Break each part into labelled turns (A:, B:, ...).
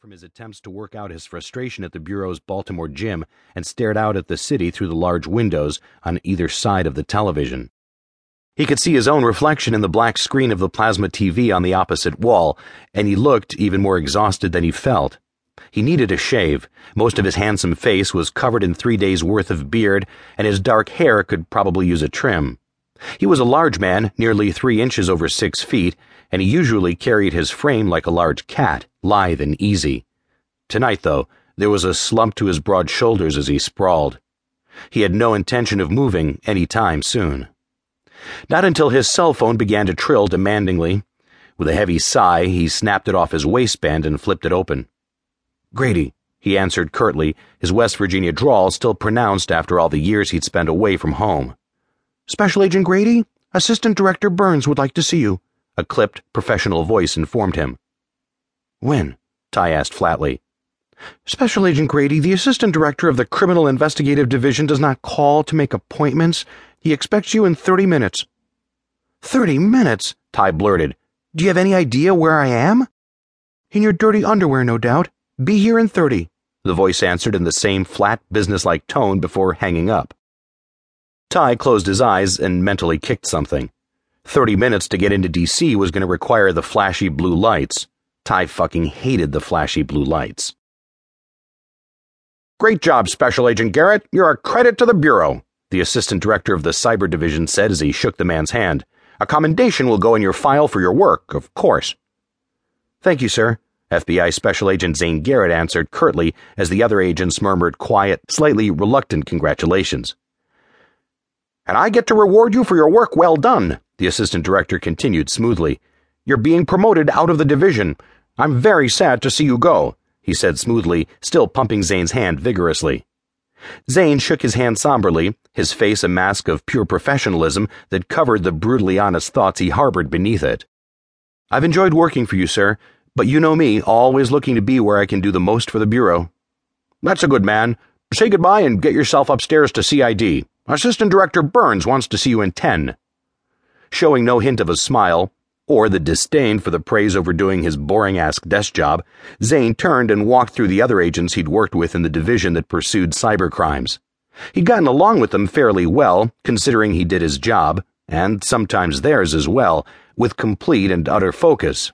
A: from his attempts to work out his frustration at the Bureau's Baltimore gym and stared out at the city through the large windows on either side of the television. He could see his own reflection in the black screen of the plasma TV on the opposite wall, and he looked even more exhausted than he felt. He needed a shave. Most of his handsome face was covered in three days' worth of beard, and his dark hair could probably use a trim. He was a large man, nearly three inches over six feet, and he usually carried his frame like a large cat, lithe and easy. Tonight, though, there was a slump to his broad shoulders as he sprawled. He had no intention of moving any time soon. Not until his cell phone began to trill demandingly. With a heavy sigh, he snapped it off his waistband and flipped it open. Grady, he answered curtly, his West Virginia drawl still pronounced after all the years he'd spent away from home.
B: Special Agent Grady, Assistant Director Burns would like to see you, a clipped, professional voice informed him.
A: When? Ty asked flatly.
B: Special Agent Grady, the Assistant Director of the Criminal Investigative Division, does not call to make appointments. He expects you in 30 minutes.
A: 30 minutes? Ty blurted.
B: Do you have any idea where I am? In your dirty underwear, no doubt. Be here in 30,
A: the voice answered in the same flat, businesslike tone before hanging up. Ty closed his eyes and mentally kicked something. Thirty minutes to get into DC was going to require the flashy blue lights. Ty fucking hated the flashy blue lights.
C: Great job, Special Agent Garrett. You're a credit to the Bureau, the Assistant Director of the Cyber Division said as he shook the man's hand. A commendation will go in your file for your work, of course.
A: Thank you, sir. FBI Special Agent Zane Garrett answered curtly as the other agents murmured quiet, slightly reluctant congratulations.
C: And I get to reward you for your work well done, the assistant director continued smoothly. You're being promoted out of the division. I'm very sad to see you go, he said smoothly, still pumping Zane's hand vigorously.
A: Zane shook his hand somberly, his face a mask of pure professionalism that covered the brutally honest thoughts he harbored beneath it. I've enjoyed working for you, sir, but you know me, always looking to be where I can do the most for the Bureau.
C: That's a good man. Say goodbye and get yourself upstairs to CID. Assistant Director Burns wants to see you in 10.
A: Showing no hint of a smile, or the disdain for the praise over doing his boring ass desk job, Zane turned and walked through the other agents he'd worked with in the division that pursued cyber crimes. He'd gotten along with them fairly well, considering he did his job, and sometimes theirs as well, with complete and utter focus.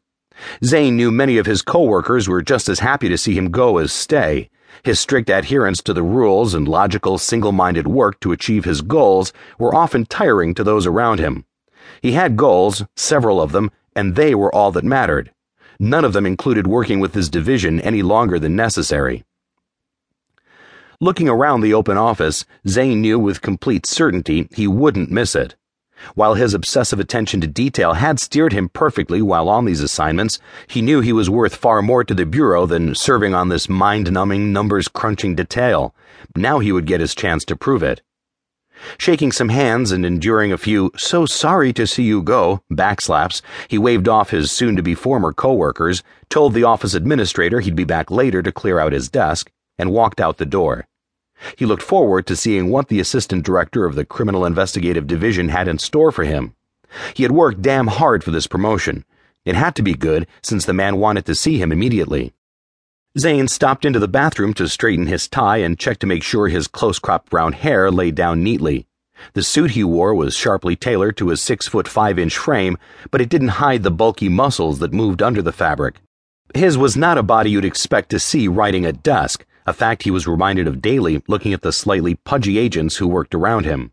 A: Zane knew many of his coworkers were just as happy to see him go as stay his strict adherence to the rules and logical, single minded work to achieve his goals were often tiring to those around him. He had goals, several of them, and they were all that mattered. None of them included working with his division any longer than necessary. Looking around the open office, Zane knew with complete certainty he wouldn't miss it. While his obsessive attention to detail had steered him perfectly while on these assignments, he knew he was worth far more to the Bureau than serving on this mind numbing, numbers crunching detail. Now he would get his chance to prove it. Shaking some hands and enduring a few, so sorry to see you go, backslaps, he waved off his soon to be former coworkers, told the office administrator he'd be back later to clear out his desk, and walked out the door. He looked forward to seeing what the assistant director of the Criminal Investigative Division had in store for him. He had worked damn hard for this promotion. It had to be good, since the man wanted to see him immediately. Zane stopped into the bathroom to straighten his tie and check to make sure his close cropped brown hair lay down neatly. The suit he wore was sharply tailored to his six foot five inch frame, but it didn't hide the bulky muscles that moved under the fabric. His was not a body you'd expect to see writing a desk a fact he was reminded of daily looking at the slightly pudgy agents who worked around him.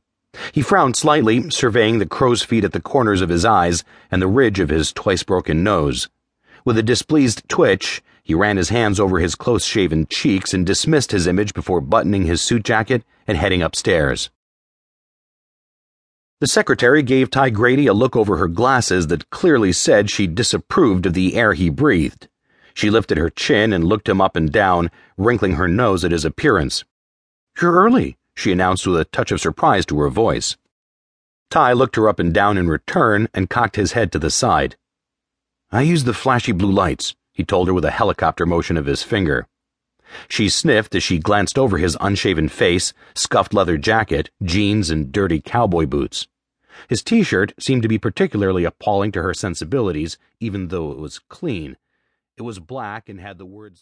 A: He frowned slightly, surveying the crow's feet at the corners of his eyes and the ridge of his twice broken nose. With a displeased twitch, he ran his hands over his close shaven cheeks and dismissed his image before buttoning his suit jacket and heading upstairs. The secretary gave Ty Grady a look over her glasses that clearly said she disapproved of the air he breathed. She lifted her chin and looked him up and down, wrinkling her nose at his appearance.
B: You're early,
A: she announced with a touch of surprise to her voice. Ty looked her up and down in return and cocked his head to the side. I use the flashy blue lights, he told her with a helicopter motion of his finger. She sniffed as she glanced over his unshaven face, scuffed leather jacket, jeans, and dirty cowboy boots. His t shirt seemed to be particularly appalling to her sensibilities, even though it was clean. It was black and had the words